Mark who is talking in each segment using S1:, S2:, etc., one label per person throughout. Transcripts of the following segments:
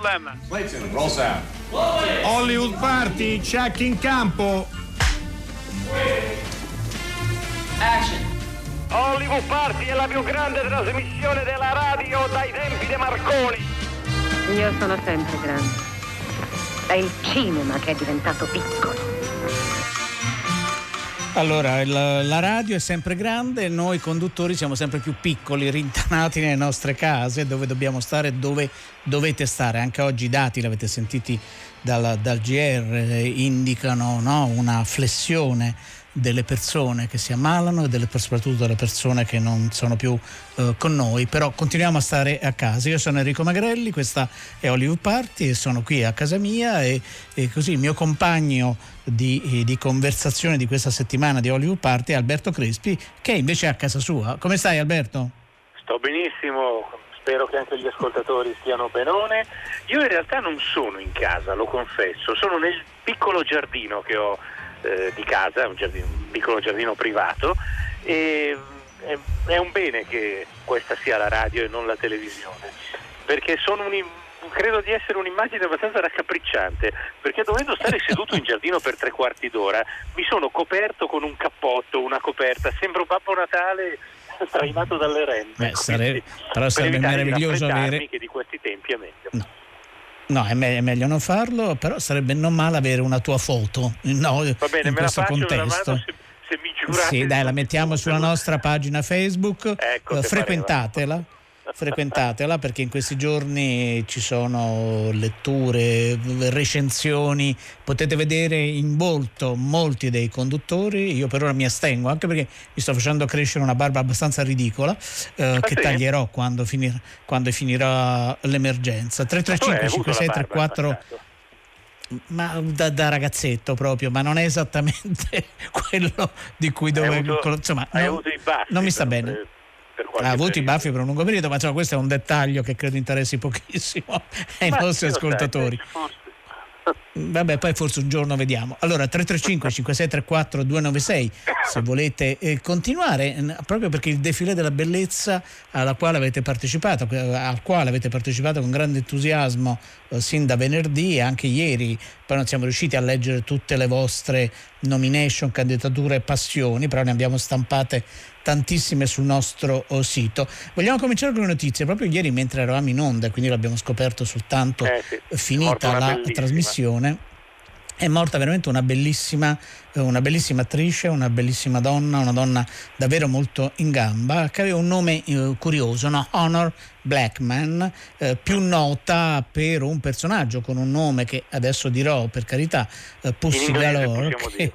S1: Problem.
S2: Clayton, roll sound.
S3: Hollywood Party, check in campo.
S1: Action. Hollywood Party è la più grande trasmissione della radio dai tempi di Marconi.
S4: Io sono sempre grande. È il cinema che è diventato piccolo.
S5: Allora, la, la radio è sempre grande, noi conduttori siamo sempre più piccoli, rintanati nelle nostre case, dove dobbiamo stare, dove dovete stare. Anche oggi i dati, l'avete sentiti dal, dal GR, eh, indicano no, una flessione delle persone che si ammalano e delle, soprattutto delle persone che non sono più eh, con noi, però continuiamo a stare a casa. Io sono Enrico Magrelli, questa è Hollywood Party e sono qui a casa mia e, e così il mio compagno di, di, conversazione di questa settimana di Hollywood Party è Alberto Crespi che invece è a casa sua. Come stai Alberto?
S6: Sto benissimo, spero che anche gli ascoltatori stiano benone. Io in realtà non sono in casa, lo confesso, sono nel piccolo giardino che ho eh, di casa, un, giardino, un, piccolo giardino privato e è, un bene che questa sia la radio e non la televisione, perché un, credo di essere un'immagine abbastanza raccapricciante, perché dovendo stare seduto in giardino per tre quarti d'ora mi sono coperto con un cappotto, una coperta, sembra un Babbo Natale trainato dalle renne.
S5: Beh, sare... però sarebbe meraviglioso avere...
S6: che di questi tempi è meglio.
S5: No. No, è, me- è, meglio non farlo, però sarebbe non male avere una tua foto. No,
S6: Va bene,
S5: in questo contesto.
S6: Se, se mi giurate
S5: sì, dai, la mettiamo sulla nostra pagina Facebook,
S6: ecco,
S5: uh, frequentatela frequentatela perché in questi giorni ci sono letture, recensioni, potete vedere in volto molti dei conduttori, io per ora mi astengo anche perché mi sto facendo crescere una barba abbastanza ridicola eh, ah, che sì? taglierò quando, finir, quando, finirà l'emergenza. 335 5634 ma da, da, ragazzetto proprio, ma non è esattamente quello di cui dovevo. Insomma,
S6: no,
S5: non mi sta bene ha avuto i baffi per un lungo periodo, ma insomma, questo è un dettaglio che credo interessi pochissimo ai ma nostri ascoltatori. Sai, Vabbè, poi forse un giorno vediamo. Allora, 335 5634 296 se volete eh, continuare, proprio perché il defilé della bellezza alla quale avete partecipato, al quale avete partecipato con grande entusiasmo eh, sin da venerdì e anche ieri, poi non siamo riusciti a leggere tutte le vostre nomination, candidature e passioni, però ne abbiamo stampate tantissime sul nostro oh, sito. Vogliamo cominciare con le notizie. Proprio ieri mentre eravamo in onda, quindi l'abbiamo scoperto soltanto
S6: eh sì,
S5: finita la
S6: bellissima.
S5: trasmissione, è morta veramente una bellissima, eh, una bellissima, attrice, una bellissima donna, una donna davvero molto in gamba, che aveva un nome eh, curioso, no? Honor Blackman, eh, più nota per un personaggio con un nome che adesso dirò per carità, eh, Pussy Galore. Che,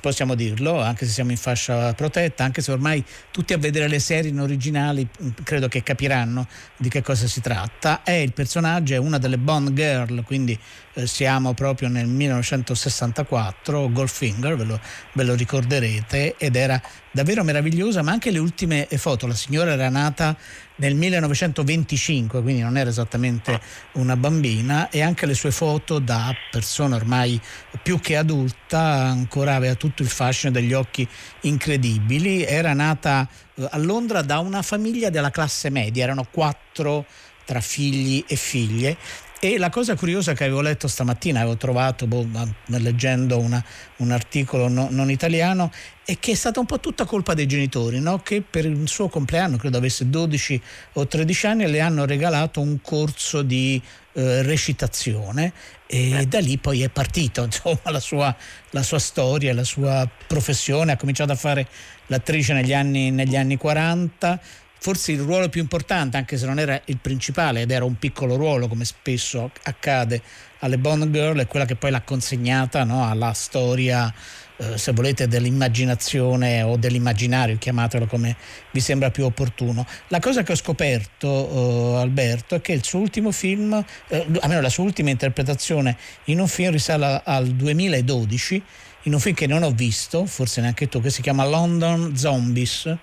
S5: possiamo dirlo, anche se siamo in fascia protetta, anche se ormai tutti a vedere le serie in originali mm, credo che capiranno di che cosa si tratta. È il personaggio, è una delle Bond Girl, quindi eh, siamo proprio nel 1964, Goldfinger, ve lo, ve lo ricorderete, ed era davvero meravigliosa, ma anche le ultime foto. La signora era nata nel 1925, quindi non era esattamente una bambina, e anche le sue foto da persona ormai più che adulta ancora aveva tutto il fascino degli occhi incredibili. Era nata eh, a Londra da una famiglia della classe media, erano quattro tra figli e figlie e la cosa curiosa che avevo letto stamattina, avevo trovato boh, leggendo una, un articolo no, non italiano, è che è stata un po' tutta colpa dei genitori, no? che per il suo compleanno, credo avesse 12 o 13 anni, le hanno regalato un corso di eh, recitazione e eh. da lì poi è partito insomma, la, sua, la sua storia, la sua professione, ha cominciato a fare l'attrice negli anni, negli anni 40 forse il ruolo più importante, anche se non era il principale ed era un piccolo ruolo come spesso accade alle Bond Girl, è quella che poi l'ha consegnata no, alla storia, eh, se volete, dell'immaginazione o dell'immaginario, chiamatelo come vi sembra più opportuno. La cosa che ho scoperto, eh, Alberto, è che il suo ultimo film, eh, almeno la sua ultima interpretazione in un film risale al 2012, in un film che non ho visto, forse neanche tu, che si chiama London Zombies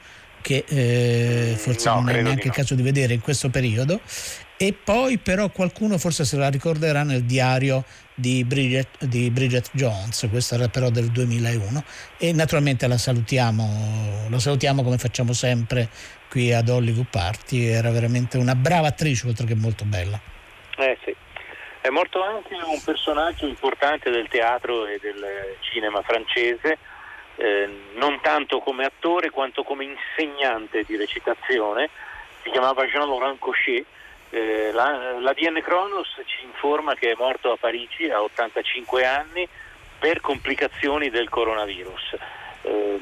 S5: che eh, forse no, non è neanche il caso di vedere in questo periodo. E poi però qualcuno forse se la ricorderà nel diario di Bridget, di Bridget Jones, questo era però del 2001 e naturalmente la salutiamo, la salutiamo come facciamo sempre qui ad Hollywood Party, era veramente una brava attrice oltre che molto bella.
S6: Eh sì. È morto anche un personaggio importante del teatro e del cinema francese, eh, non tanto come attore quanto come insegnante di recitazione, si chiamava Jean-Laurent Cochet. Eh, la, la DN Kronos ci informa che è morto a Parigi a 85 anni per complicazioni del coronavirus. Eh,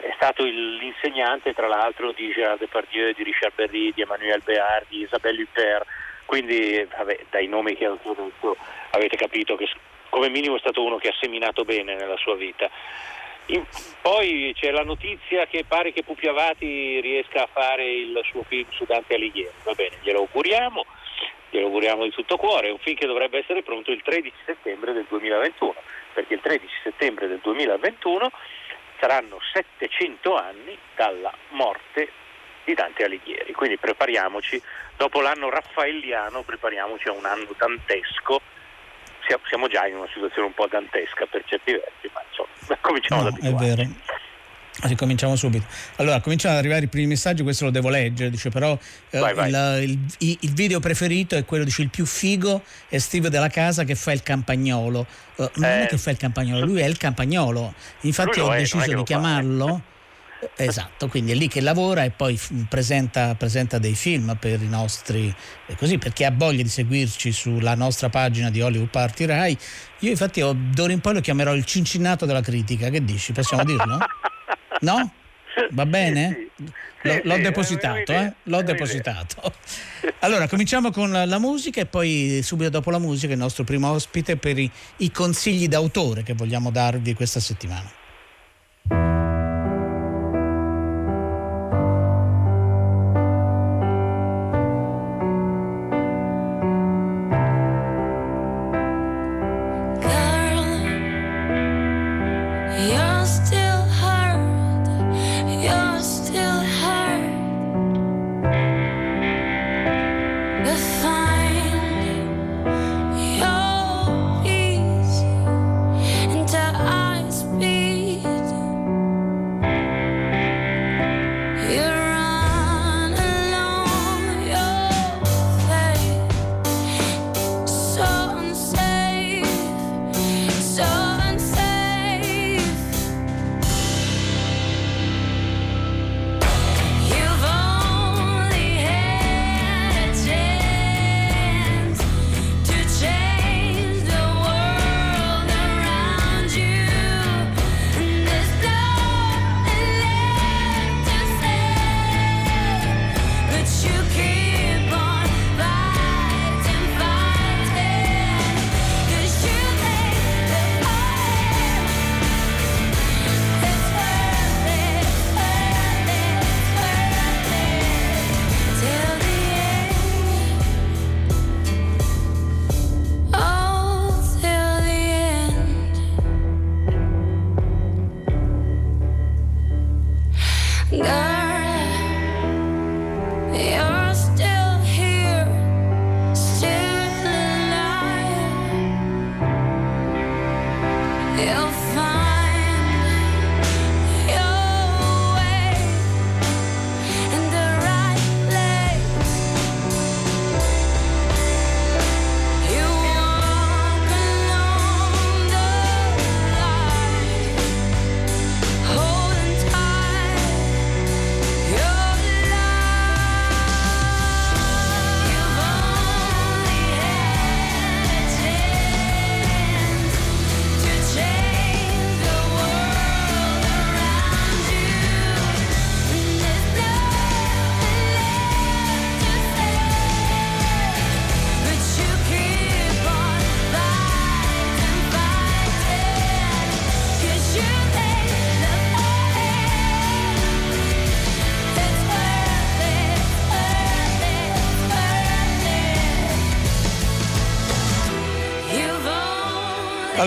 S6: è stato il, l'insegnante tra l'altro di Gérard Depardieu, di Richard Berry, di Emmanuel Béard, di Isabelle Huppert, quindi vabbè, dai nomi che ho detto avete capito che come minimo è stato uno che ha seminato bene nella sua vita. In, poi c'è la notizia che pare che Pupi Avati riesca a fare il suo film su Dante Alighieri, va bene, glielo auguriamo, glielo auguriamo di tutto cuore, è un film che dovrebbe essere pronto il 13 settembre del 2021, perché il 13 settembre del 2021 saranno 700 anni dalla morte di Dante Alighieri, quindi prepariamoci, dopo l'anno raffaelliano prepariamoci a un anno dantesco siamo già in una situazione un po' dantesca per certi versi, ma insomma, cominciamo no, abituarci.
S7: È vero. Ricominciamo subito. Allora, cominciano ad arrivare i primi messaggi, questo lo devo leggere, dice però eh, vai, vai. Il, il, il, video preferito è quello, dice il più figo è Steve della casa che fa il campagnolo. Uh, non è eh, che fa il campagnolo, lui è il campagnolo. Infatti ho deciso di chiamarlo... Fa, Esatto, quindi è lì che lavora e poi presenta, presenta dei film per i nostri, così per chi ha voglia di seguirci sulla nostra pagina di Hollywood Party Rai. Io infatti d'ora in poi lo chiamerò il cincinato della critica, che dici? Possiamo dirlo? No? Va bene? L'ho, l'ho depositato, eh? L'ho depositato. Allora, cominciamo con la musica e poi subito dopo la musica il nostro primo ospite per i, i consigli d'autore che vogliamo darvi questa settimana.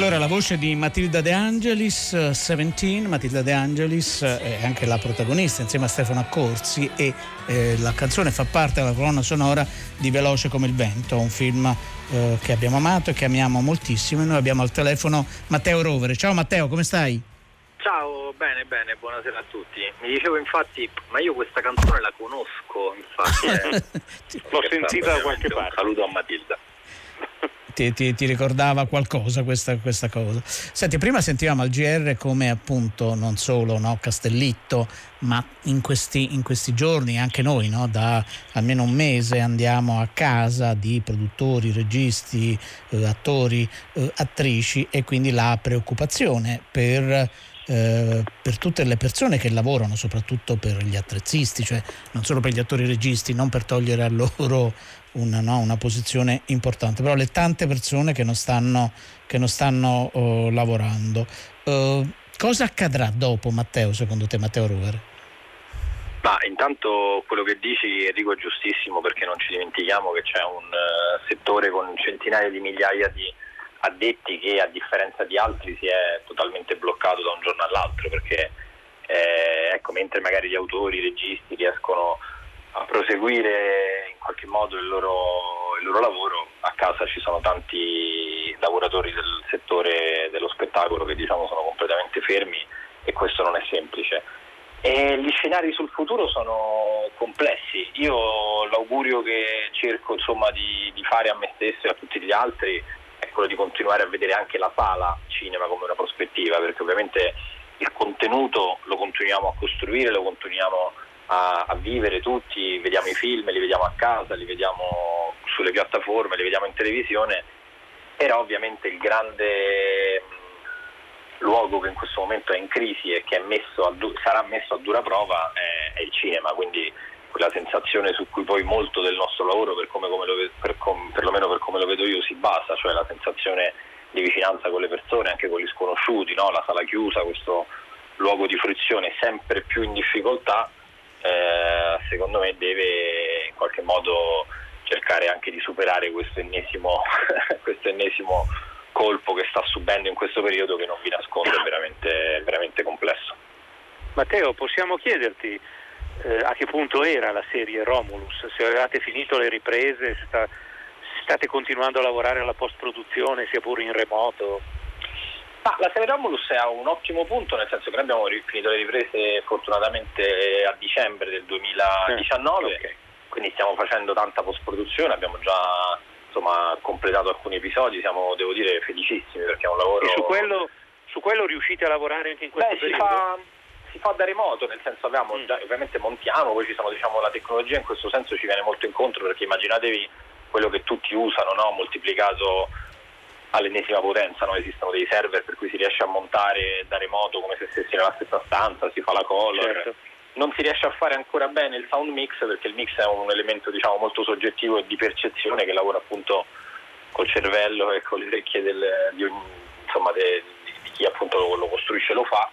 S7: Allora, la voce di Matilda De Angelis, 17, Matilda De Angelis è anche la protagonista insieme a Stefano Accorsi e eh, la canzone fa parte della colonna sonora di Veloce come il vento, un film eh, che abbiamo amato e che amiamo moltissimo e noi abbiamo al telefono Matteo Rovere. Ciao Matteo, come stai?
S2: Ciao, bene, bene, buonasera a tutti. Mi dicevo infatti, ma io questa canzone la conosco, infatti.
S6: Eh. L'ho sentita da qualche parte.
S2: Un saluto a Matilda.
S5: Ti, ti, ti, ricordava qualcosa questa, questa, cosa. Senti, prima sentivamo al GR come appunto non solo no, Castellitto, ma in questi, in questi giorni anche noi no, da almeno un mese andiamo a casa di produttori, registi, eh, attori, eh, attrici e quindi la preoccupazione per eh, per tutte le persone che lavorano, soprattutto per gli attrezzisti, cioè non solo per gli attori registi, non per togliere a loro una, no, una posizione importante, però le tante persone che non stanno, che non stanno oh, lavorando. Uh, cosa accadrà dopo Matteo, secondo te, Matteo Ruger?
S2: Ma intanto quello che dici Enrico è giustissimo perché non ci dimentichiamo che c'è un uh, settore con centinaia di migliaia di addetti che a differenza di altri si è totalmente bloccato da un giorno all'altro perché eh, ecco, mentre magari gli autori, i registi riescono a proseguire in qualche modo il loro, il loro lavoro, a casa ci sono tanti lavoratori del settore dello spettacolo che diciamo sono completamente fermi e questo non è semplice. E gli scenari sul futuro sono complessi. Io l'augurio che cerco insomma, di, di, fare a me stesso e a tutti gli altri è quello di continuare a vedere anche la sala cinema come una prospettiva, perché ovviamente il contenuto lo continuiamo a costruire, lo continuiamo a, a vivere tutti, vediamo i film, li vediamo a casa, li vediamo sulle piattaforme, li vediamo in televisione, però ovviamente il grande luogo che in questo momento è in crisi e che messo du- sarà messo a dura prova è, è il cinema, quindi quella sensazione su cui poi molto del nostro lavoro, per come, come lo, per com, perlomeno per come lo vedo io, si basa, cioè la sensazione di vicinanza con le persone, anche con gli sconosciuti, no? la sala chiusa, questo luogo di fruizione sempre più in difficoltà, eh, secondo me deve in qualche modo cercare anche di superare questo ennesimo, questo ennesimo colpo che sta subendo in questo periodo che non vi nascondo è veramente, veramente complesso.
S6: Matteo, possiamo chiederti eh, a che punto era la serie Romulus, se avevate finito le riprese, se sta, state continuando a lavorare alla post-produzione, sia pure in remoto?
S2: Ah, la serie Romulus è a un ottimo punto, nel senso che noi abbiamo finito le riprese fortunatamente a dicembre del 2019, eh, okay. quindi stiamo facendo tanta post-produzione, abbiamo già insomma, completato alcuni episodi, siamo devo dire felicissimi perché è un lavoro...
S6: E su quello, su quello riuscite a lavorare anche in questo
S2: Beh,
S6: periodo?
S2: Si fa da remoto, nel senso abbiamo mm. già, ovviamente montiamo, poi ci sono diciamo, la tecnologia in questo senso ci viene molto incontro perché immaginatevi quello che tutti usano no? moltiplicato all'ennesima potenza, no? esistono dei server per cui si riesce a montare da remoto come se stessi nella stessa stanza, si fa la color. Certo. Non si riesce a fare ancora bene il sound mix perché il mix è un elemento diciamo, molto soggettivo e di percezione che lavora appunto col cervello e con le orecchie del, di, insomma, de, di, chi appunto lo, lo costruisce e lo fa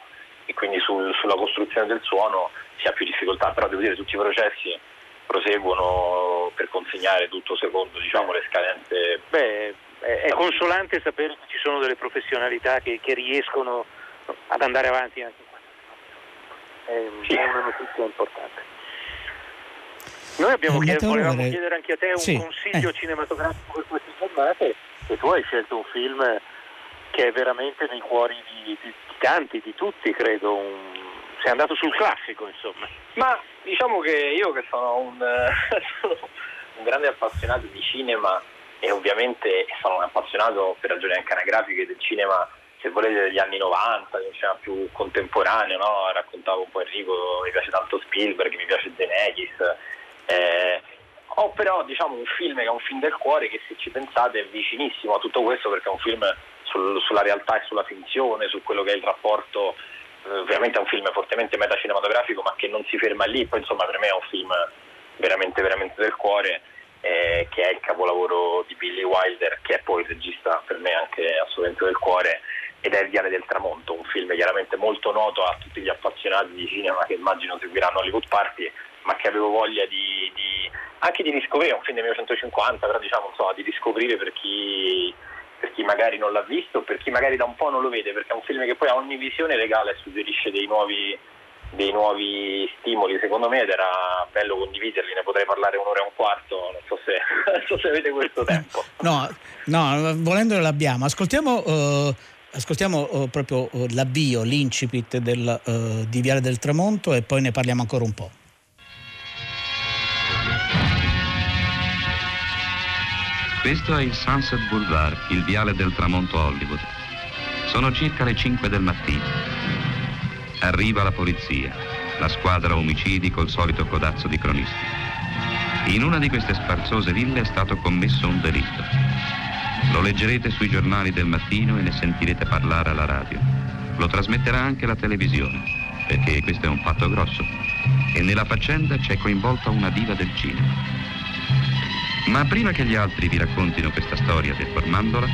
S2: e quindi sul, sulla costruzione del suono si ha più difficoltà, però devo dire tutti i processi proseguono per consegnare tutto secondo diciamo, le scadenze.
S6: Beh, è, consolante sapere che ci sono delle professionalità che, che riescono ad andare avanti anche in questo è, sì. è una notizia importante. Noi abbiamo chiesto, volevamo chiedere anche a te un sì. consiglio eh. cinematografico per queste giornate e tu hai scelto un film che è veramente nei cuori di, di, tanti, di tutti, credo. Un... Sei andato sul classico, insomma.
S2: Ma diciamo che io che sono un, un grande appassionato di cinema e ovviamente sono un appassionato per ragioni anche anagrafiche del cinema se volete degli anni 90, di un cinema più contemporaneo, no? raccontavo un po' Enrico, mi piace tanto Spielberg, mi piace Zeneghis, eh, ho però diciamo un film che è un film del cuore che se ci pensate è vicinissimo a tutto questo perché è un film sul, sulla realtà e sulla finzione, su quello che è il rapporto, eh, ovviamente è un film fortemente metacinematografico ma che non si ferma lì, poi insomma per me è un film veramente veramente del cuore eh, che è il capolavoro di Billy Wilder che è poi il regista per me anche assolutamente del cuore ed è Il Viale del Tramonto, un film chiaramente molto noto a tutti gli appassionati di cinema che immagino seguiranno Hollywood Party ma che avevo voglia di, di anche di riscoprire, è un film del 1950 però diciamo insomma, di riscoprire per chi per chi magari non l'ha visto, per chi magari da un po' non lo vede, perché è un film che poi a ogni visione regala e suggerisce dei nuovi, dei nuovi stimoli secondo me ed era bello condividerli, ne potrei parlare un'ora e un quarto, non so se, non so se avete questo tempo.
S5: No, no volendolo l'abbiamo. Ascoltiamo, uh, ascoltiamo uh, proprio uh, l'avvio, l'incipit del, di Viale del Tramonto e poi ne parliamo ancora un po'.
S8: Questo è il Sunset Boulevard, il viale del tramonto Hollywood. Sono circa le 5 del mattino. Arriva la polizia, la squadra omicidi col solito codazzo di cronisti. In una di queste sparzose ville è stato commesso un delitto. Lo leggerete sui giornali del mattino e ne sentirete parlare alla radio. Lo trasmetterà anche la televisione, perché questo è un fatto grosso. E nella faccenda c'è coinvolta una diva del cinema. Ma prima che gli altri vi raccontino questa storia deformandola,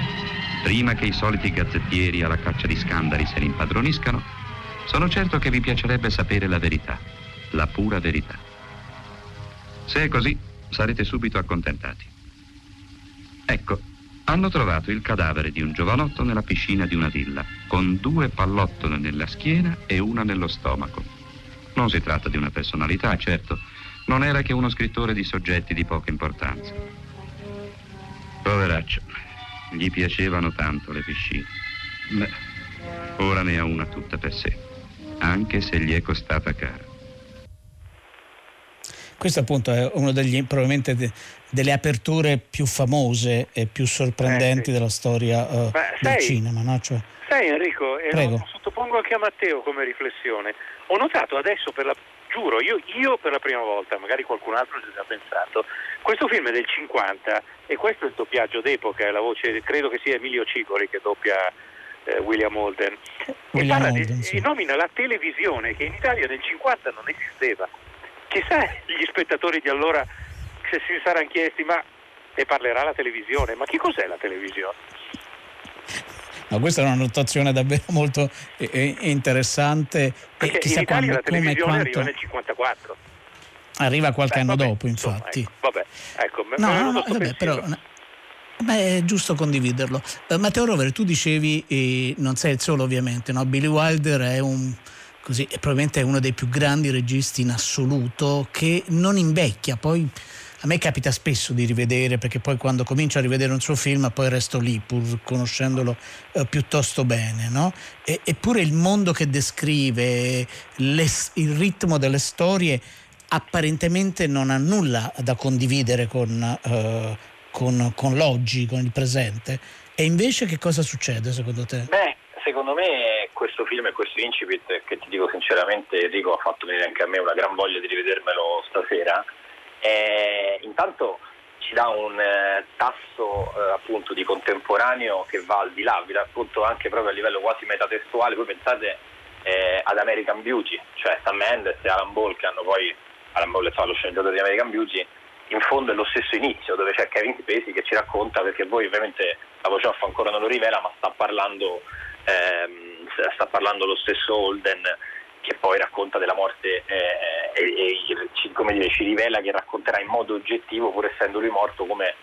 S8: prima che i soliti gazzettieri alla caccia di scandali se ne impadroniscano, sono certo che vi piacerebbe sapere la verità, la pura verità. Se è così, sarete subito accontentati. Ecco, hanno trovato il cadavere di un giovanotto nella piscina di una villa, con due pallottole nella schiena e una nello stomaco. Non si tratta di una personalità, certo, non era che uno scrittore di soggetti di poca importanza. Poveraccio, gli piacevano tanto le piscine. Beh, ora ne ha una tutta per sé, anche se gli è costata cara.
S5: Questo appunto è uno degli probabilmente de, delle aperture più famose e più sorprendenti eh, sì. della storia uh, Beh, del sai, cinema, no? Cioè...
S6: Sai Enrico, e lo sottopongo anche a Matteo come riflessione. Ho notato adesso per la giuro, io, io, per la prima volta, magari qualcun altro ci ha già pensato, questo film è del 50 e questo è il doppiaggio d'epoca, la voce, credo che sia Emilio Cigoli che doppia eh, William Holden. William e, Holden di, sì. e nomina la televisione che in Italia nel 50 non esisteva. Chissà gli spettatori di allora se si saranno chiesti ma ne parlerà la televisione, ma che cos'è la televisione?
S5: Ma questa è una notazione davvero molto eh, eh interessante.
S6: Perché chissà in Italia quando, la televisione quanto... arriva nel 54.
S5: Arriva qualche Beh, anno vabbè, dopo, infatti.
S6: Insomma, ecco, vabbè, ecco,
S5: no, no, no vabbè, però, Beh, è giusto condividerlo. Uh, Matteo Rovere, tu dicevi, e non sei il solo ovviamente, no? Billy Wilder è un così, è probabilmente uno dei più grandi registi in assoluto che non invecchia, poi a me capita spesso di rivedere perché poi quando comincio a rivedere un suo film poi resto lì pur conoscendolo eh, piuttosto bene no? e, eppure il mondo che descrive le, il ritmo delle storie apparentemente non ha nulla da condividere con, eh, con, con l'oggi, con il presente e invece che cosa succede secondo te?
S2: Beh, secondo me questo film e questo incipit che ti dico sinceramente Enrico ha fatto venire anche a me una gran voglia di rivedermelo stasera eh, intanto ci dà un eh, tasso eh, appunto di contemporaneo che va al di là, appunto anche proprio a livello quasi metatestuale, voi pensate eh, ad American Beauty, cioè Sam Mendes e Alan Ball che hanno poi, Alan Ball stato lo sceneggiatore di American Beauty, in fondo è lo stesso inizio dove c'è Kevin Spacey che ci racconta perché voi ovviamente la voce off ancora non lo rivela ma sta parlando, ehm, sta parlando lo stesso Holden che poi racconta della morte eh, e, e ci, dire, ci, rivela che racconterà in modo oggettivo, pur essendo lui morto, come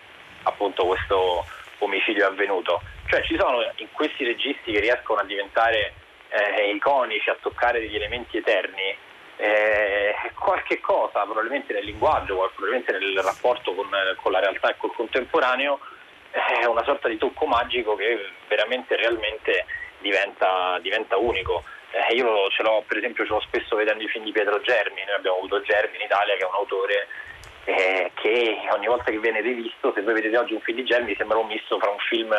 S2: appunto questo omicidio è avvenuto. Cioè ci sono in questi registi che riescono a diventare eh, iconici, a toccare degli elementi eterni, eh, qualche cosa, probabilmente nel linguaggio, probabilmente nel rapporto con, con la realtà e col contemporaneo, è una sorta di tocco magico che veramente realmente diventa, diventa unico. Eh, io ce l'ho, per esempio, ce l'ho spesso vedendo i film di Pietro Germi, noi abbiamo avuto Germi in Italia che è un autore eh, che ogni volta che viene rivisto, se voi vedete oggi un film di Germi sembra un misto fra un film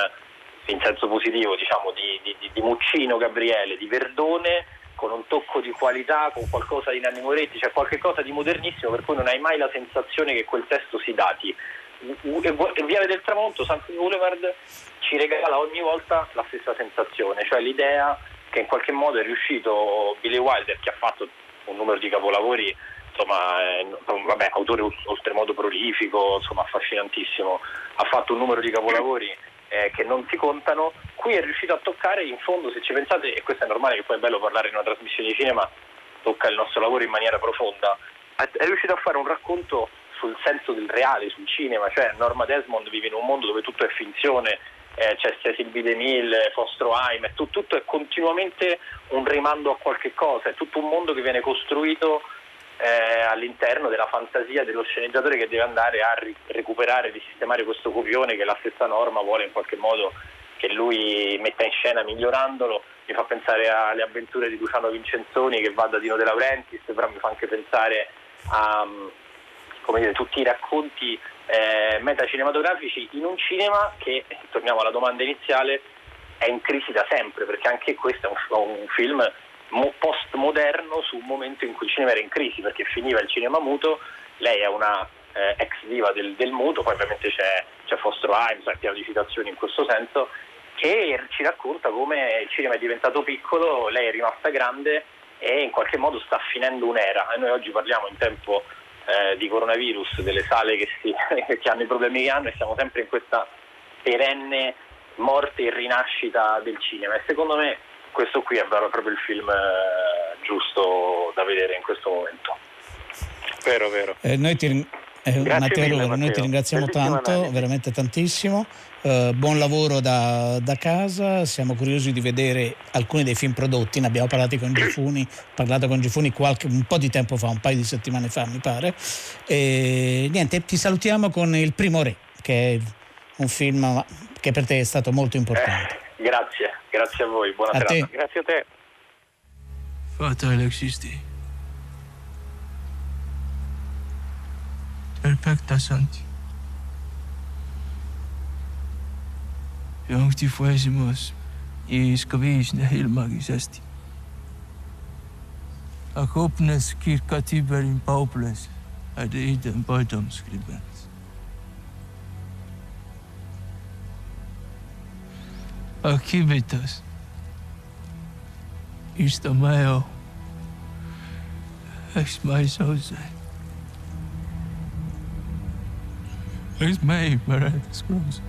S2: in senso positivo, diciamo, di, di, di Muccino Gabriele, di Verdone, con un tocco di qualità, con qualcosa di Nanni Moretti, cioè qualcosa di modernissimo per cui non hai mai la sensazione che quel testo si dati. E Viale del Tramonto, Sunset Boulevard ci regala ogni volta la stessa sensazione, cioè l'idea che in qualche modo è riuscito Billy Wilder che ha fatto un numero di capolavori insomma, eh, vabbè, autore oltremodo prolifico, insomma, affascinantissimo, ha fatto un numero di capolavori eh, che non si contano, qui è riuscito a toccare in fondo, se ci pensate, e questo è normale che poi è bello parlare in una trasmissione di cinema, tocca il nostro lavoro in maniera profonda, è riuscito a fare un racconto sul senso del reale, sul cinema, cioè Norma Desmond vive in un mondo dove tutto è finzione, eh, c'è Cecil B. DeMille, Fostro Haim, tutto, tutto è continuamente un rimando a qualche cosa, è tutto un mondo che viene costruito eh, all'interno della fantasia dello sceneggiatore che deve andare a ri- recuperare, risistemare questo copione che la stessa norma vuole in qualche modo che lui metta in scena migliorandolo. Mi fa pensare alle avventure di Luciano Vincenzoni che va da Dino De Laurentiis, però mi fa anche pensare a dire, tutti i racconti eh, metacinematografici in un cinema che, torniamo alla domanda iniziale, è in crisi da sempre, perché anche questo è un, un film postmoderno su un momento in cui il cinema era in crisi, perché finiva il cinema muto, lei è una eh, ex diva del, del, muto, poi ovviamente c'è, c'è Fostro Himes, è pieno di citazioni in questo senso, che ci racconta come il cinema è diventato piccolo, lei è rimasta grande e in qualche modo sta finendo un'era. E noi oggi parliamo in tempo eh, di coronavirus, delle sale che, si, che hanno i problemi che hanno e siamo sempre in questa perenne morte e rinascita del cinema. E secondo me questo qui è proprio il film eh, giusto da vedere in questo momento.
S6: Vero, vero.
S5: Eh, noi ti, eh, Matteo, mille, Matteo, noi ti ringraziamo Bellissima tanto, analisi. veramente tantissimo. Uh, buon lavoro da, da, casa, siamo curiosi di vedere alcuni dei film prodotti, ne abbiamo parlato con Gifuni, parlato con Gifuni qualche, un po' di tempo fa, un paio di settimane fa mi pare. E, niente, ti salutiamo con Il Primo Re, che è un film che per te è stato molto importante.
S2: Eh, grazie, grazie a voi, buona a serata.
S6: Te. Grazie a te.
S9: Fatale existi. perfekter sind. Jonsti fuesimos iskaviisne ilmagi sesti. A kopnes kirka tiberin pauples, ad idem poidom skribens. A kibitas, ista majo, es mais ausai. It's me, Miranda Scrubs.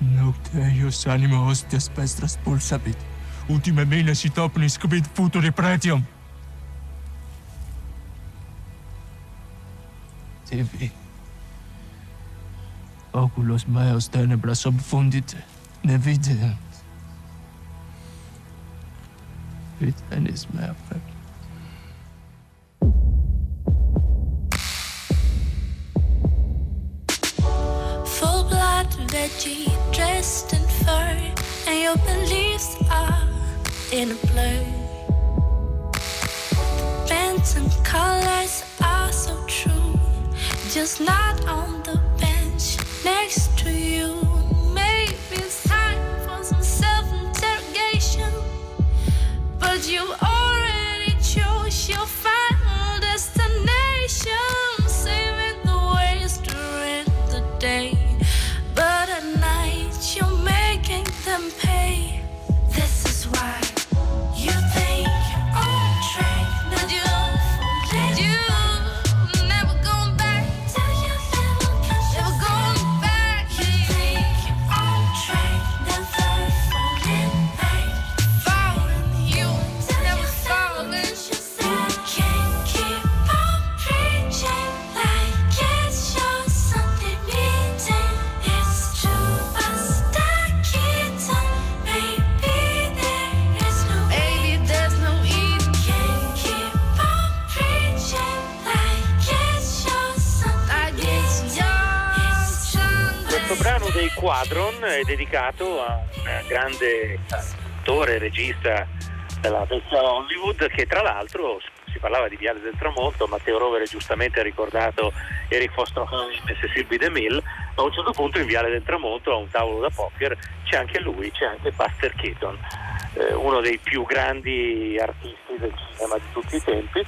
S9: Nocteius anima hostias pestras pulsabit. Ultima mena si topnis cubit futuri pretium. TV. Oculos meos tenebras obfundite, ne videant. Vit enis mea fect.
S7: Veggie dressed in fur, and your beliefs are in a blur. The phantom colors are so true, just not on the bench
S6: è dedicato a un grande attore regista della vecchia Hollywood che tra l'altro si parlava di Viale del Tramonto, Matteo Rovere giustamente ha ricordato Eric Foster e Cecil B. DeMille, ma a un certo punto in Viale del Tramonto a un tavolo da poker c'è anche lui, c'è anche Buster Keaton, eh, uno dei più grandi artisti del cinema di tutti i tempi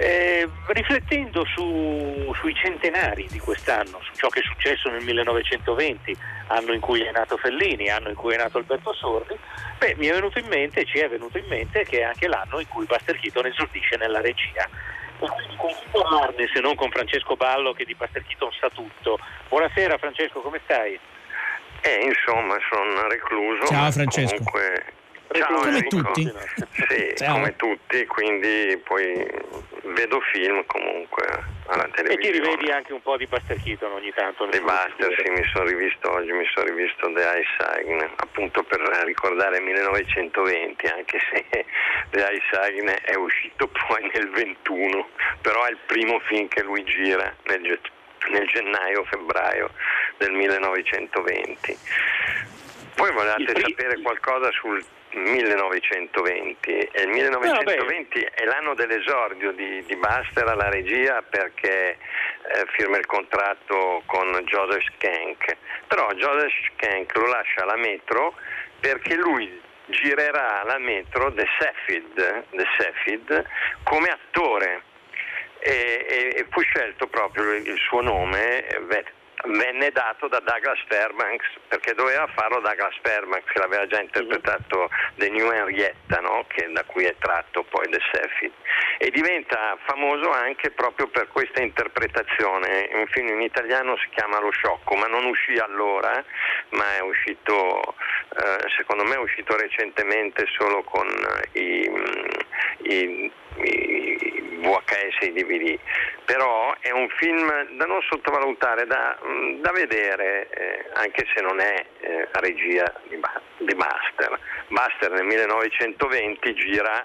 S6: eh, riflettendo su, sui centenari di quest'anno, su ciò che è successo nel 1920, anno in cui è nato Fellini, anno in cui è nato Alberto Sordi, beh, mi è venuto in mente, ci è venuto in mente che è anche l'anno in cui Buster Keaton esordisce nella regia. E quindi con chi parlarne se non con Francesco Ballo che di Buster Keaton sa tutto. Buonasera Francesco, come stai?
S10: Eh, insomma, sono recluso.
S5: Ciao Francesco.
S10: Comunque
S5: Ciao, come Enrico. tutti.
S10: Sì, Ciao. come tutti, quindi poi vedo film comunque alla televisione.
S6: E ti rivedi anche un po' di Buster Keaton ogni tanto?
S10: Di Buster, sì, mi sono rivisto oggi, mi sono rivisto The Ice Sign, appunto per ricordare 1920, anche se The Ice Sign è uscito poi nel 21, però è il primo film che lui gira nel, nel gennaio-febbraio del 1920. Poi volevate sapere qualcosa sul 1920 e il 1920 è l'anno dell'esordio di, di Buster alla regia perché eh, firma il contratto con Joseph Skank però Joseph Skank lo lascia alla metro perché lui girerà la metro The Seffid, The Seffid come attore. E, e, e, fu scelto proprio il suo nome venne dato da Douglas Fairbanks perché doveva farlo Douglas Fairbanks che l'aveva già interpretato The New Henrietta no? da cui è tratto poi The Seffid e diventa famoso anche proprio per questa interpretazione un film in italiano si chiama Lo Sciocco ma non uscì allora ma è uscito eh, secondo me è uscito recentemente solo con i, i, i VHS e DVD, però è un film da non sottovalutare, da, mm, da vedere, eh, anche se non è eh, regia di, di Buster. Buster nel 1920 gira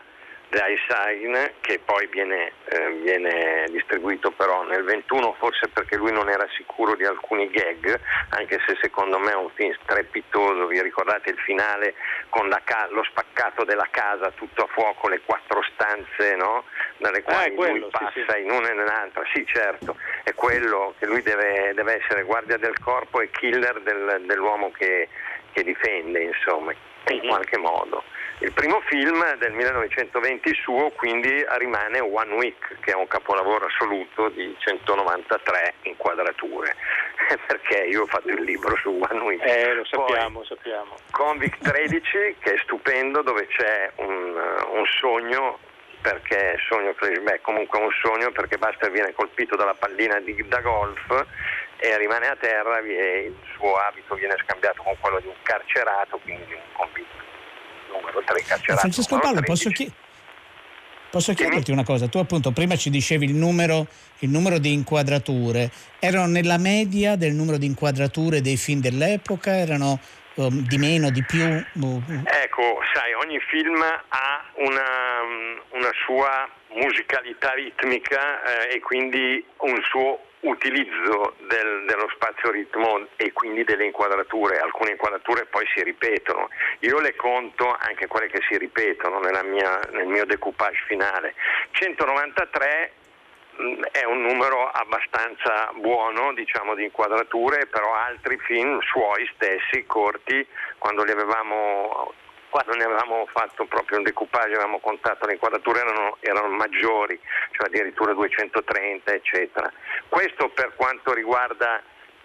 S10: Sign che poi viene, eh, viene, distribuito però nel 21 forse perché lui non era sicuro di alcuni gag anche se secondo me è un film strepitoso vi ricordate il finale con ca- lo spaccato della casa tutto a fuoco le quattro stanze no? dalle quali ah, quello, lui passa sì, sì. in una e nell'altra sì certo è quello che lui deve, deve essere guardia del corpo e killer del, dell'uomo che, che difende insomma in qualche modo il primo film del 1920 suo quindi rimane One Week, che è un capolavoro assoluto di 193 inquadrature, perché io ho fatto il libro su One Week.
S6: Eh, lo sappiamo, Poi, sappiamo.
S10: Convict 13, che è stupendo, dove c'è un, un sogno perché sogno flashback, comunque un sogno perché Buster viene colpito dalla pallina di, da golf e rimane a terra e il suo abito viene scambiato con quello di un carcerato, quindi di un convitto numero 3 carcerato.
S5: Francesco Paolo, posso, chi- posso chiederti una cosa? Tu appunto prima ci dicevi il numero, il numero di inquadrature, erano nella media del numero di inquadrature dei film dell'epoca? Erano um, di meno, di più?
S10: Ecco, sai, ogni film ha una, una sua musicalità ritmica eh, e quindi un suo utilizzo del, dello spazio ritmo e quindi delle inquadrature, alcune inquadrature poi si ripetono, io le conto anche quelle che si ripetono mia, nel mio decoupage finale. 193 mm, è un numero abbastanza buono diciamo, di inquadrature, però altri film suoi stessi, corti, quando li avevamo quando ne avevamo fatto proprio un decoupage, avevamo contato le inquadrature erano, erano maggiori, cioè addirittura 230 eccetera. Questo per quanto riguarda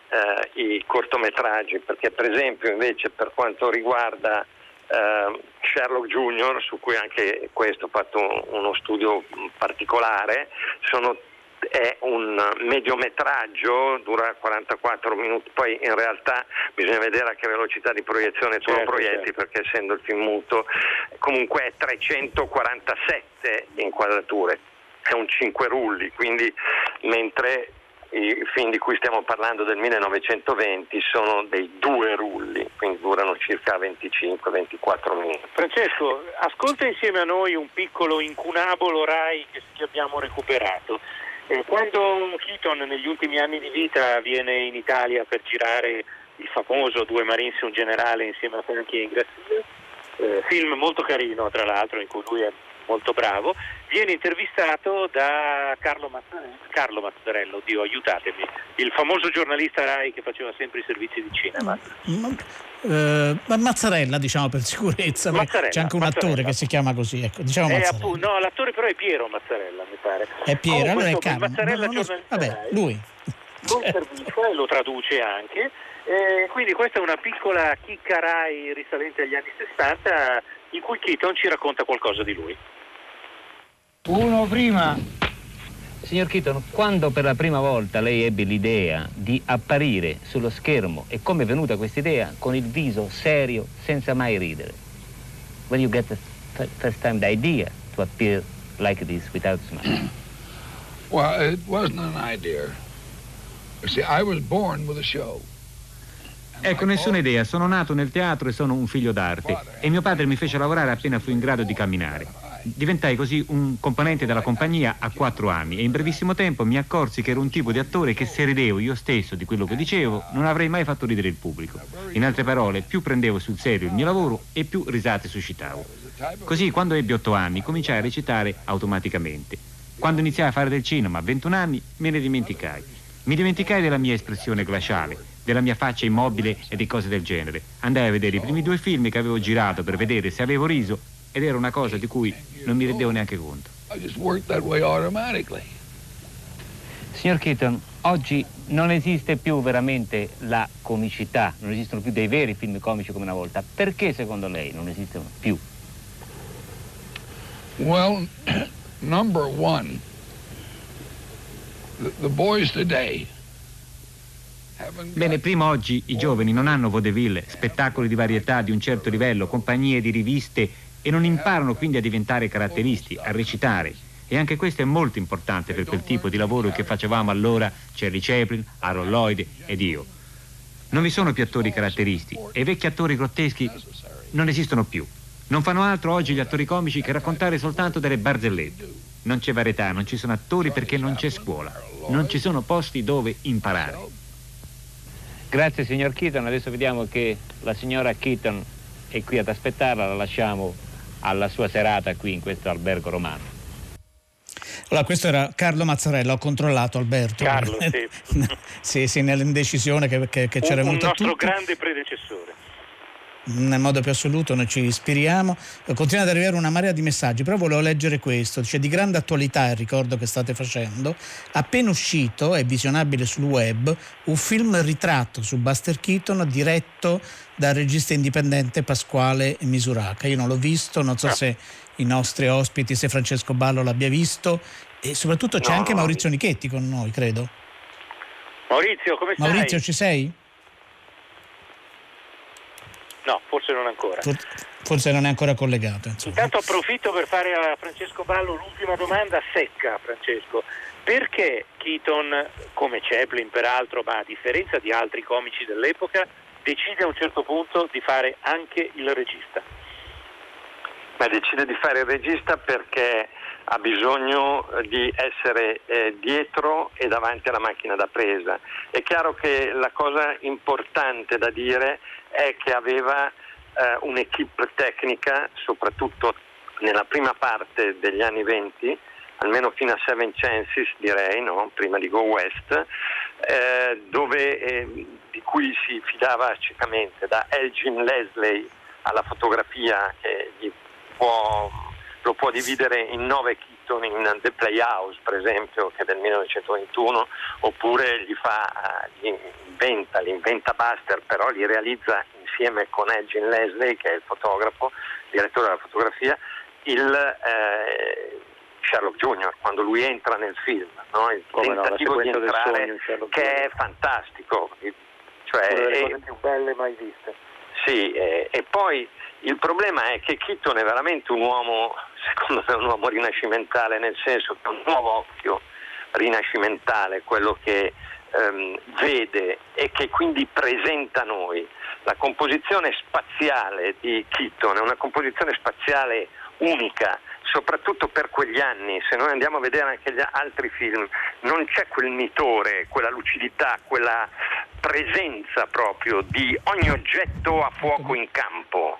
S10: eh, i cortometraggi, perché per esempio invece per quanto riguarda eh, Sherlock Junior, su cui anche questo ho fatto uno studio particolare, sono è un mediometraggio, dura 44 minuti, poi in realtà bisogna vedere a che velocità di proiezione tu certo, lo proietti certo. perché essendo il film muto comunque è 347 inquadrature, è un 5 rulli, quindi mentre i film di cui stiamo parlando del 1920 sono dei due rulli, quindi durano circa 25-24 minuti.
S6: Francesco, ascolta insieme a noi un piccolo incunabolo Rai che abbiamo recuperato. Eh, quando Keaton negli ultimi anni di vita viene in Italia per girare il famoso Due Marines e un generale insieme a Franchi e Ingrassia, eh, film molto carino tra l'altro in cui lui è molto bravo, viene intervistato da Carlo Mazzarello, Carlo Mazzarello, oddio aiutatemi, il famoso giornalista RAI che faceva sempre i servizi di cinema.
S5: Ma, eh, Mazzarella diciamo per sicurezza, Mazzarella, c'è anche un Mazzarella. attore che si chiama così, ecco, diciamo
S6: eh, appunto, no, l'attore però è Piero Mazzarella mi pare.
S5: È Piero, oh, allora è Carlo. Mazzarella no, no, vabbè, lui.
S6: Con servizio e lo traduce anche. Eh, quindi questa è una piccola chicca Rai risalente agli anni 60 in cui Keaton ci racconta qualcosa di lui.
S11: Uno prima.
S12: Signor Keaton, quando per la prima volta lei ebbe l'idea di apparire sullo schermo e come è venuta questa idea? Con il viso serio, senza mai ridere. When you get the first time the idea to appear like this without smiling?
S11: Well, it wasn't an idea. You see, I was born with a show.
S12: Ecco, nessuna idea. Sono nato nel teatro e sono un figlio d'arte. E mio padre mi fece lavorare appena fu in grado di camminare. Diventai così un componente della compagnia a quattro anni e in brevissimo tempo mi accorsi che ero un tipo di attore che se ridevo io stesso di quello che dicevo non avrei mai fatto ridere il pubblico. In altre parole, più prendevo sul serio il mio lavoro e più risate suscitavo. Così quando ebbi otto anni cominciai a recitare automaticamente. Quando iniziai a fare del cinema a 21 anni me ne dimenticai. Mi dimenticai della mia espressione glaciale, della mia faccia immobile e di cose del genere. Andai a vedere i primi due film che avevo girato per vedere se avevo riso ed era una cosa di cui non mi rendevo neanche conto.
S11: I just worked that way automatically.
S12: Signor Keaton, oggi non esiste più veramente la comicità, non esistono più dei veri film comici come una volta. Perché secondo lei non esistono più?
S11: Well, number one, the, the boys today
S12: Bene, prima oggi i giovani non hanno vaudeville, spettacoli di varietà di un certo livello, compagnie di riviste e non imparano quindi a diventare caratteristi, a recitare. E anche questo è molto importante per quel tipo di lavoro che facevamo allora Cherry Chaplin, Harold Lloyd ed io. Non vi sono più attori caratteristi e vecchi attori grotteschi non esistono più. Non fanno altro oggi gli attori comici che raccontare soltanto delle barzellette. Non c'è varietà, non ci sono attori perché non c'è scuola. Non ci sono posti dove imparare. Grazie signor Keaton, adesso vediamo che la signora Keaton è qui ad aspettarla, la lasciamo alla sua serata qui in questo albergo romano.
S5: Allora, questo era Carlo Mazzarella, ho controllato Alberto.
S6: Carlo, sì.
S5: sì, sì, nell'indecisione che, che, che c'era
S6: un, un
S5: molto a
S6: nostro
S5: tutti.
S6: grande predecessore.
S5: Nel modo più assoluto noi ci ispiriamo. Eh, continua ad arrivare una marea di messaggi però volevo leggere questo. C'è di grande attualità il ricordo che state facendo. Appena uscito è visionabile sul web un film ritratto su Buster Keaton diretto dal regista indipendente Pasquale Misuraca. Io non l'ho visto non so
S6: Ah.
S5: se i nostri ospiti se Francesco Ballo l'abbia visto. E soprattutto c'è
S6: No,
S5: anche
S6: no,
S5: Maurizio Nichetti con noi credo.
S6: Maurizio, come stai?
S5: Maurizio ci sei?
S6: No, forse non ancora.
S5: For- forse non è ancora collegato insomma.
S6: Intanto approfitto per fare a Francesco Ballo l'ultima domanda secca, Francesco. Perché Keaton, come Chaplin peraltro, ma a differenza di altri comici dell'epoca, decide a un certo punto di fare anche il regista?
S10: Ma decide di fare il regista perché ha bisogno di essere eh, dietro e davanti alla macchina da presa. È chiaro che la cosa importante da dire è che aveva eh, un'equipe tecnica, soprattutto nella prima parte degli anni 20, almeno fino a Seven Chances direi, no? prima di Go West, eh, dove, eh, di cui si fidava ciecamente, da Elgin Leslie alla fotografia che gli può, lo può dividere in nove Keaton in The Playhouse per esempio che è del 1921 oppure gli fa, eh, gli inventa, li inventa Buster però li realizza insieme con Elgin Leslie che è il fotografo, direttore della fotografia, il eh, Sherlock Jr. quando lui entra nel film, no? il
S6: Come no,
S10: tentativo di
S6: sequenza del
S10: entrare
S6: sogno
S10: che
S6: Jr.
S10: è fantastico. Cioè,
S6: Una delle
S10: è-
S6: cose più belle mai viste.
S10: sì, eh, e poi il problema è che Keaton è veramente un uomo, secondo me un uomo rinascimentale, nel senso che un nuovo occhio rinascimentale, quello che ehm, vede e che quindi presenta noi. La composizione spaziale di Keaton è una composizione spaziale unica, soprattutto per quegli anni, se noi andiamo a vedere anche gli altri film, non c'è quel mitore, quella lucidità, quella presenza proprio di ogni oggetto a fuoco in campo,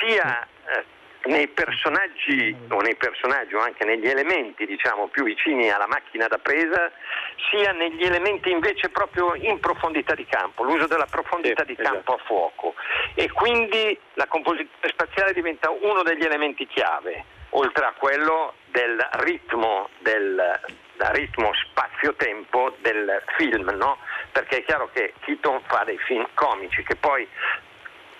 S10: sia eh, nei personaggi o nei personaggi o anche negli elementi diciamo più vicini alla macchina da presa, sia negli elementi invece proprio in profondità di campo, l'uso della profondità di campo a fuoco. E quindi la composizione spaziale diventa uno degli elementi chiave, oltre a quello del ritmo del da ritmo spazio-tempo del film, no? Perché è chiaro che Keaton fa dei film comici che poi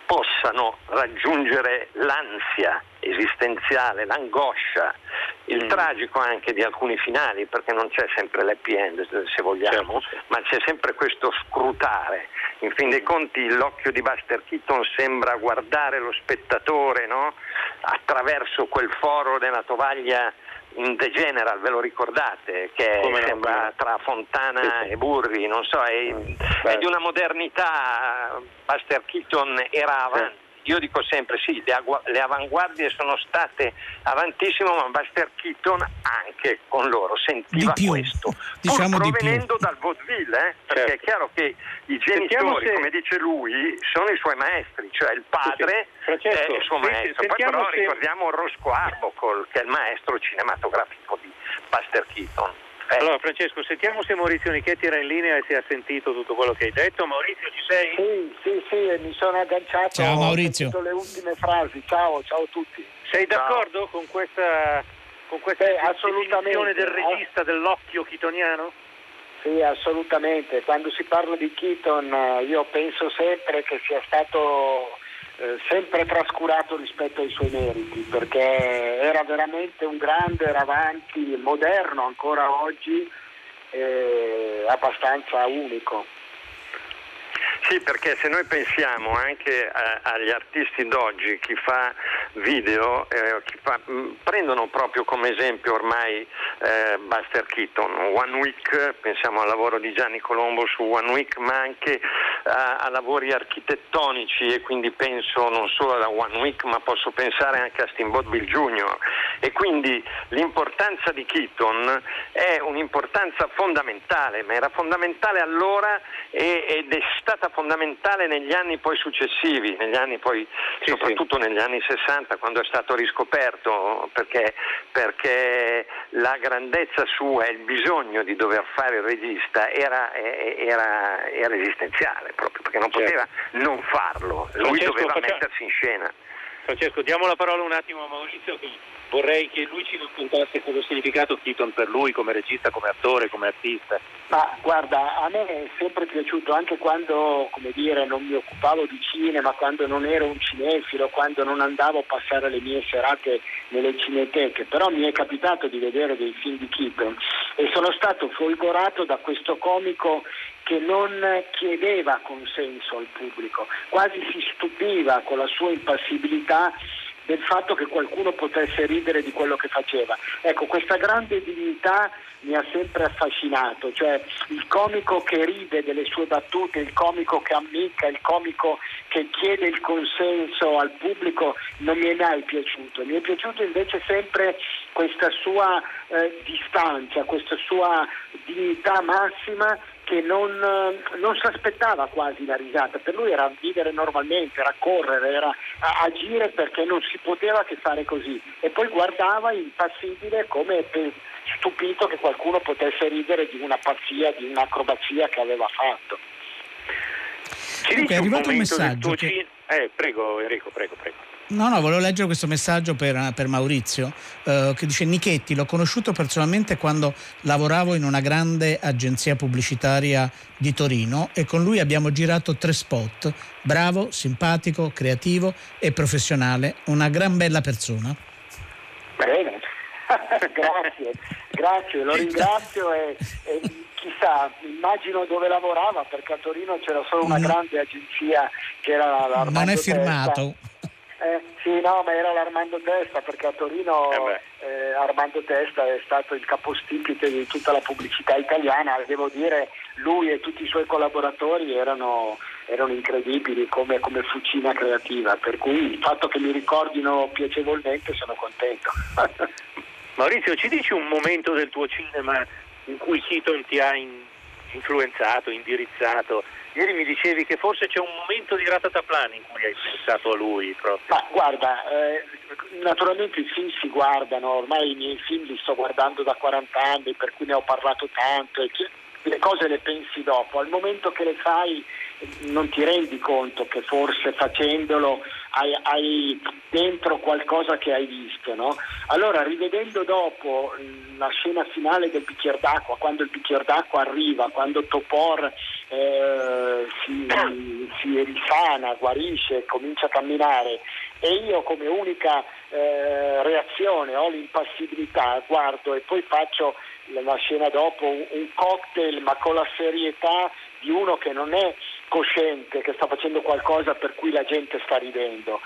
S10: possano raggiungere l'ansia esistenziale, l'angoscia, il tragico anche di alcuni finali, perché non c'è sempre l'happy end se vogliamo, ma c'è sempre questo scrutare. In fin dei conti l'occhio di Buster Keaton sembra guardare lo spettatore no? Attraverso quel foro della tovaglia in The General, ve lo ricordate? Che
S6: Come
S10: sembra
S6: no.
S10: tra Fontana e Burri, non so, è, è di una modernità, Buster Keaton era avanti, io dico sempre sì, le, agua- le avanguardie sono state avantissime, ma Buster Keaton anche con loro sentiva
S5: Di più,
S10: questo,
S5: diciamo
S10: pur
S5: di più.
S10: provenendo dal vaudeville, eh, perché è chiaro che i genitori,
S6: se-
S10: come dice lui, sono i suoi maestri, cioè il padre
S6: Francesco,
S10: è il suo maestro. Poi
S6: sentiamo
S10: però
S6: se-
S10: ricordiamo Roscoe Arbuckle, che è il maestro cinematografico di Buster Keaton. Eh,
S6: Allora Francesco, sentiamo se Maurizio Nichetti era in linea e se ha sentito tutto quello che hai detto. Maurizio ci sei?
S13: Sì, sì, sì, mi sono agganciato.
S5: Ciao,
S13: ho
S5: Maurizio.
S13: sentito le ultime frasi. Ciao, ciao a tutti.
S6: Sei d'accordo con questa, con questa
S13: Beh, assolutamente.
S6: del regista dell'occhio chitoniano?
S13: Sì, assolutamente. Quando si parla di Keaton eh, io penso sempre che sia stato eh, sempre trascurato rispetto ai suoi meriti, perché era veramente un grande, era avanti, moderno ancora oggi, eh, abbastanza unico.
S10: Sì, perché se noi pensiamo anche a- agli artisti d'oggi, chi fa video, eh, chi fa- mh, prendono proprio come esempio ormai eh, Buster Keaton, One Week, pensiamo al lavoro di Gianni Colombo su One Week, ma anche a, a lavori architettonici e quindi penso non solo alla One Week, ma posso pensare anche a Steamboat Bill Jr. E quindi l'importanza di Keaton è un'importanza fondamentale, ma era fondamentale allora e- ed è stata fondamentale negli anni poi successivi, negli anni poi, soprattutto negli anni 60 quando è stato riscoperto, perché, perché la grandezza sua e il bisogno di dover fare il regista era, era- era esistenziale proprio, perché non poteva non farlo, lui
S6: Francesco,
S10: doveva
S6: faccia-
S10: mettersi in scena.
S6: Francesco, diamo la parola un attimo a Maurizio che vorrei che lui ci raccontasse cosa ha significato Keaton per lui come regista, come attore, come artista.
S13: Ma guarda, a me è sempre piaciuto anche quando, come dire, non mi occupavo di cinema, quando non ero un cinefilo, quando non andavo a passare le mie serate nelle cineteche, però mi è capitato di vedere dei film di Keaton e sono stato folgorato da questo comico che non chiedeva consenso al pubblico, quasi si stupiva con la sua impassibilità del fatto che qualcuno potesse ridere di quello che faceva. Ecco, questa grande dignità mi ha sempre affascinato, cioè il comico che ride delle sue battute, il comico che ammicca, il comico che chiede il consenso al pubblico non mi è mai piaciuto. Mi è piaciuto invece sempre questa sua eh, distanza, questa sua dignità massima che non, eh, non si aspettava quasi la risata, per lui era vivere normalmente, era correre, era agire perché non si poteva che fare così e poi guardava impassibile come stupito che qualcuno potesse ridere di una pazzia, di un'acrobazia che aveva fatto.
S6: Ci dici
S5: è
S6: un
S5: arrivato un
S6: del
S5: messaggio che-
S6: cinema? Eh, prego Enrico, prego, prego.
S5: No, no, volevo leggere questo messaggio per, per Maurizio eh, che dice Nichetti, l'ho conosciuto personalmente quando lavoravo in una grande agenzia pubblicitaria di Torino e con lui abbiamo girato tre spot. Bravo, simpatico, creativo e professionale, una gran bella persona.
S13: Bene, grazie, grazie, lo ringrazio e, e chissà, immagino dove lavorava perché a Torino c'era solo una
S5: No.
S13: grande agenzia che era l'Armando
S5: Non è
S13: Testa. Eh, sì, no, ma era l'Armando Testa perché a Torino
S6: Eh
S13: eh, Armando Testa è stato il capostipite di tutta la pubblicità italiana, devo dire lui e tutti i suoi collaboratori erano, erano incredibili come, come fucina creativa, per cui il fatto che mi ricordino piacevolmente sono contento.
S6: Maurizio, ci dici un momento del tuo cinema in cui Keaton ti ha in- influenzato, indirizzato? Ieri mi dicevi che forse c'è un momento di Ratataplan in cui hai pensato a lui proprio.
S13: Ma guarda, eh, naturalmente i film si guardano, ormai i miei film li sto guardando da 40 anni, per cui ne ho parlato tanto le cose le pensi dopo. Al momento che le fai non ti rendi conto che forse facendolo hai, hai dentro qualcosa che hai visto, no? Allora, rivedendo dopo la scena finale del bicchiere d'acqua, quando il bicchiere d'acqua arriva, quando Topor eh, si, si risana, guarisce, comincia a camminare e io come unica eh, reazione ho l'impassibilità, guardo e poi faccio la scena dopo un cocktail ma con la serietà di uno che non è cosciente, che sta facendo qualcosa per cui la gente sta ridendo.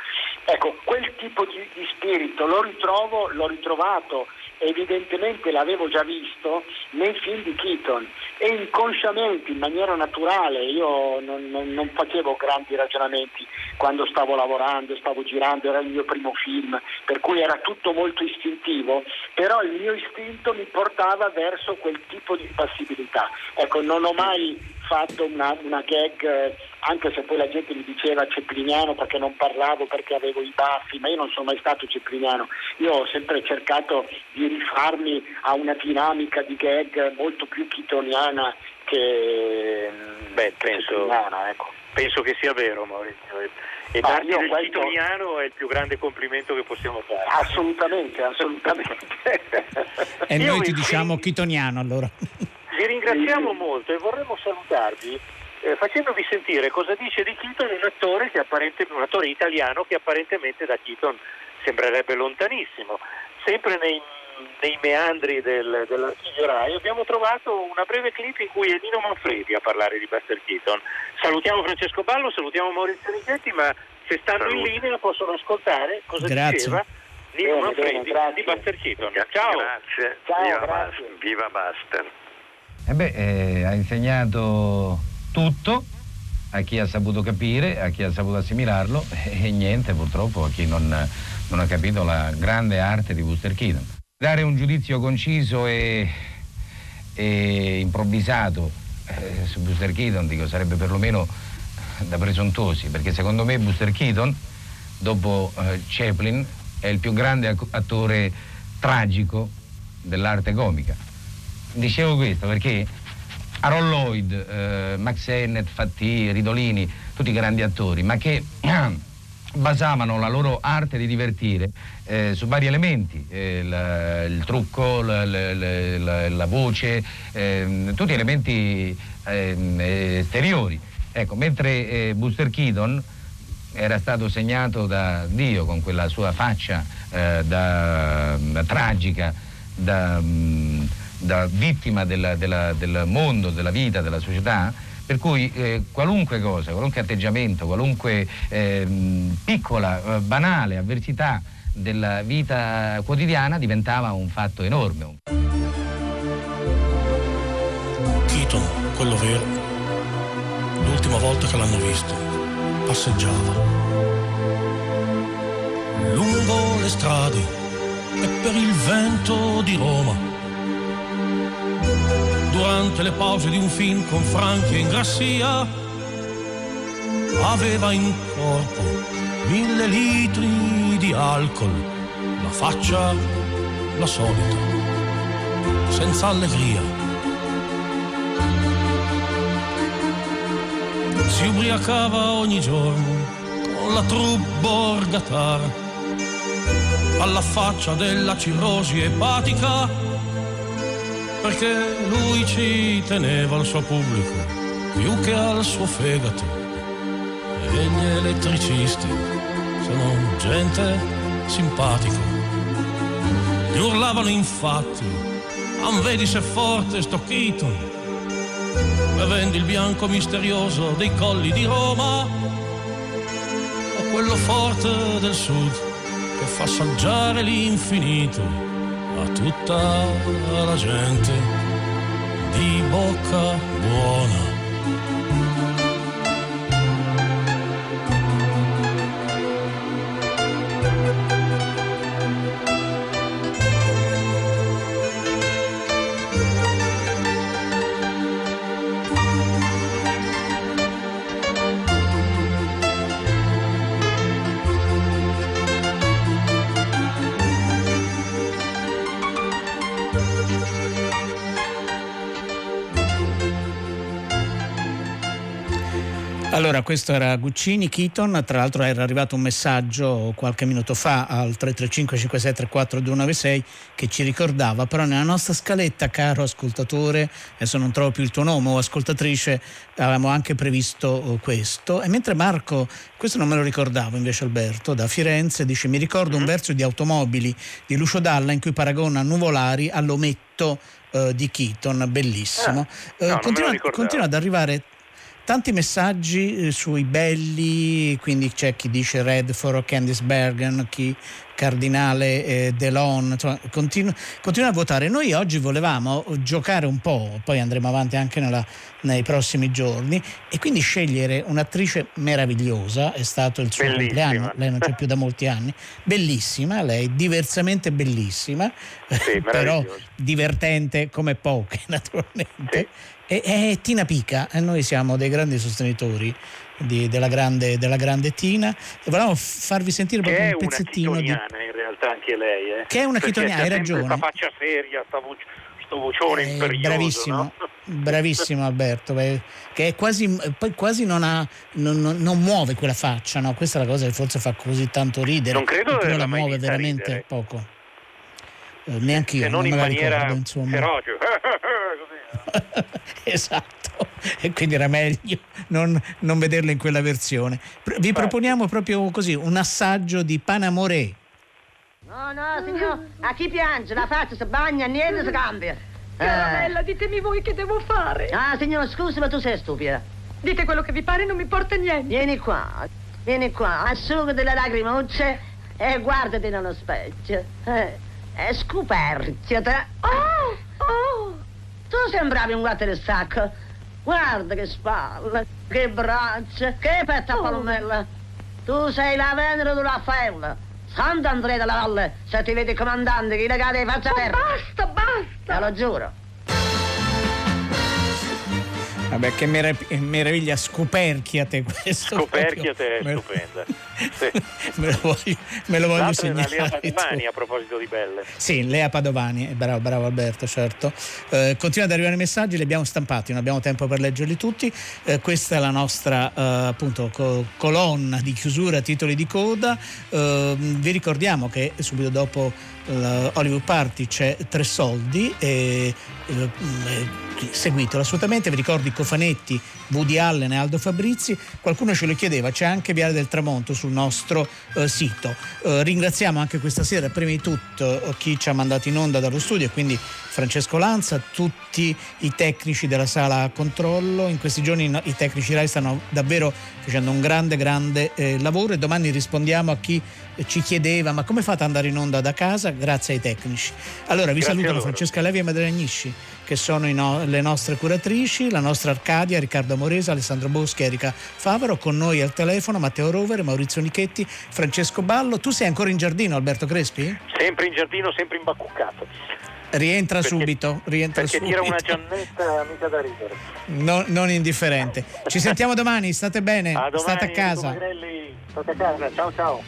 S13: Ecco, quel tipo di, di spirito lo ritrovo, l'ho ritrovato evidentemente l'avevo già visto nei film di Keaton e inconsciamente, in maniera naturale, io non, non, non, facevo grandi ragionamenti quando stavo lavorando, stavo girando, era il mio primo film, per cui era tutto molto istintivo, però il mio istinto mi portava verso quel tipo di impassibilità. Ecco, non ho mai fatto una, una gag anche se poi la gente mi diceva ceppliniano perché non parlavo, perché avevo i baffi, ma io non sono mai stato ceppliniano, io ho sempre cercato di rifarmi a una dinamica di gag molto più chitoniana che,
S6: Beh, penso, ecco. penso che sia vero Maurizio. E
S13: Ma
S6: darti del
S13: questo-
S6: chitoniano è il più grande complimento che possiamo fare.
S13: Assolutamente, assolutamente.
S5: E
S6: Io
S5: noi ti diciamo chitoniano allora.
S6: Vi ringraziamo molto e vorremmo salutarvi eh, facendovi sentire cosa dice di Keaton un attore, un attore italiano che apparentemente da Keaton sembrerebbe lontanissimo. Sempre nei, nei meandri del, dell'archivio Rai abbiamo trovato una breve clip in cui è Nino Manfredi a parlare di Buster Keaton. Salutiamo Francesco Ballo, salutiamo Maurizio Nichetti, ma se stanno in linea possono ascoltare cosa
S5: Grazie.
S6: diceva Nino
S13: Bene,
S6: Manfredi
S13: bene,
S6: di Buster Keaton. Ciao!
S10: Grazie,
S13: Ciao,
S10: viva,
S13: grazie.
S10: Bas- viva Buster.
S14: E beh, eh, ha insegnato tutto a chi ha saputo capire, a chi ha saputo assimilarlo e niente purtroppo a chi non, non ha capito la grande arte di Buster Keaton. Dare un giudizio conciso e, e improvvisato eh, su Buster Keaton dico, sarebbe perlomeno da presuntuosi, perché secondo me Buster Keaton, dopo eh, Chaplin, è il più grande attore tragico dell'arte comica. Dicevo questo perché Harold Lloyd, eh, Max Sennett, Fatti, Ridolini, tutti grandi attori, ma che basavano la loro arte di divertire eh, su vari elementi, eh, la- il trucco, la, la- la- voce, ehm, tutti elementi ehm, esteriori. Ecco, mentre eh, Buster Keaton era stato segnato da Dio con quella sua faccia eh, da, da tragica, da, mm, da vittima della- della- del mondo, della vita, della società, per cui eh, qualunque cosa, qualunque atteggiamento, qualunque ehm, piccola, eh, banale avversità della vita quotidiana diventava un fatto enorme.
S15: Keaton, quello vero, l'ultima volta che l'hanno visto, passeggiava lungo le strade e per il vento di Roma. Durante le pause di un film con Franchi e Ingrassia, aveva in corpo mille litri di alcol, la faccia la solita, senza allegria. si ubriacava ogni giorno con la troupe borgatara alla faccia della cirrosi epatica perché lui ci teneva al suo pubblico più che al suo fegato. E gli elettricisti sono gente simpatica gli urlavano infatti non vedi se forte sto Keaton bevendo il bianco misterioso dei colli di Roma o quello forte del sud che fa assaggiare l'infinito a tutta la gente di bocca buona.
S5: Allora, questo era Guccini, Keaton, tra l'altro era arrivato un messaggio qualche minuto fa al 335 5634 296 che ci ricordava, però nella nostra scaletta, caro ascoltatore, adesso non trovo più il tuo nome o ascoltatrice, avevamo anche previsto eh, questo. E mentre Marco, questo non me lo ricordavo invece Alberto, da Firenze, dice mi ricordo un verso di automobili di Lucio Dalla in cui paragona Nuvolari all'ometto eh, di Keaton, bellissimo.
S6: No, non me lo
S5: continua, continua ad arrivare Tanti messaggi eh, sui belli, quindi c'è chi dice Red for Candice Bergen, chi Cardinale eh, Delon, insomma, continu- continua a votare. Noi oggi volevamo giocare un po', poi andremo avanti anche nella, nei prossimi giorni, e quindi scegliere un'attrice meravigliosa, è stato il suo
S6: Bellissima.
S5: compleanno, lei non c'è più da molti anni, bellissima, lei diversamente bellissima, però
S6: meravigliosa.
S5: divertente come poche naturalmente. E, è Tina Pica e noi siamo dei grandi sostenitori di- della, grande, della grande Tina e volevamo farvi sentire
S6: Che
S5: proprio
S6: è
S5: un
S6: una
S5: pezzettino di...
S6: chitoniana in realtà anche lei. Eh?
S5: Che è una
S6: Perché
S5: chitoniana, hai ragione.
S6: Sta faccia seria, sta voce, sto vocione
S5: Eh,
S6: imperioso.
S5: bravissimo,
S6: no?
S5: bravissimo Alberto, beh, che è quasi, poi quasi non, ha, non, non- non muove quella faccia, no? questa è la cosa che forse fa così tanto ridere.
S6: Non credo di
S5: eppure la muove veramente
S6: ridere.
S5: poco. Eh, neanche io,
S6: Se non
S5: me
S6: in
S5: la
S6: maniera
S5: ricordo, insomma.
S6: feroce.
S5: esatto, e quindi era meglio non, non vederla in quella versione. Vi proponiamo proprio così un assaggio di Panamoré.
S16: No, no, signor, a chi piange? La faccia si bagna, niente si cambia.
S17: Caramella, ditemi voi che devo fare.
S16: Ah, signor, scusi, ma tu sei stupida.
S17: Dite quello che vi pare, non mi porta niente.
S16: Vieni qua, vieni qua, asciugati le lacrimucce e guardati nello specchio. Eh, e scoperchiate.
S17: Oh, oh.
S16: Tu sembravi un sacco. Guarda che spalle, che braccia, che petto a
S17: Oh.
S16: palomella. Tu sei la Venere di Raffaella. Sant'Andrea della Valle, se ti vedi comandante, chi legate di faccia terra.
S17: Basta, basta.
S16: Te lo giuro.
S5: Vabbè, che merav- meraviglia, scoperchiate questo.
S6: Scoperchiate è stupenda.
S5: Me lo voglio, me lo voglio
S6: la Lea
S5: segnare.
S6: Padovani a proposito di belle.
S5: Sì, Lea Padovani, bravo, bravo Alberto, certo. Eh, continua ad arrivare i messaggi, li abbiamo stampati, non abbiamo tempo per leggerli tutti. Eh, questa è la nostra eh, appunto co- colonna di chiusura, titoli di coda. Eh, vi ricordiamo che subito dopo Hollywood Party c'è Tre Soldi e eh, seguitelo assolutamente. Vi ricordo i cofanetti Woody Allen e Aldo Fabrizi. Qualcuno ce lo chiedeva, c'è anche Viale del Tramonto sul nostro eh, sito. Eh, ringraziamo anche questa sera, prima di tutto, chi ci ha mandato in onda dallo studio, e quindi Francesco Lanza, tutti i tecnici della sala controllo. In questi giorni no- i tecnici RAI stanno davvero facendo un grande, grande eh, lavoro e domani rispondiamo a chi ci chiedeva ma come fate ad andare in onda da casa? Grazie ai tecnici. Allora vi
S6: Grazie
S5: salutano. Francesca Levi e Madre Agnisci che sono no- le nostre curatrici, la nostra Arcadia, Riccardo Moresa, Alessandro Boschi, Erika Favaro, con noi al telefono Matteo Rovere, Maurizio Nichetti, Francesco Ballo. Tu sei ancora in giardino Alberto Crespi?
S6: Sempre in giardino, sempre imbacuccato.
S5: Rientra
S6: Perché-
S5: subito, rientra
S6: Perché
S5: subito.
S6: tira una giannetta mica da ridere.
S5: No- non indifferente. Ci sentiamo domani, state bene,
S6: A domani,
S5: state a casa.
S6: Magrelli. State a casa. Ciao ciao.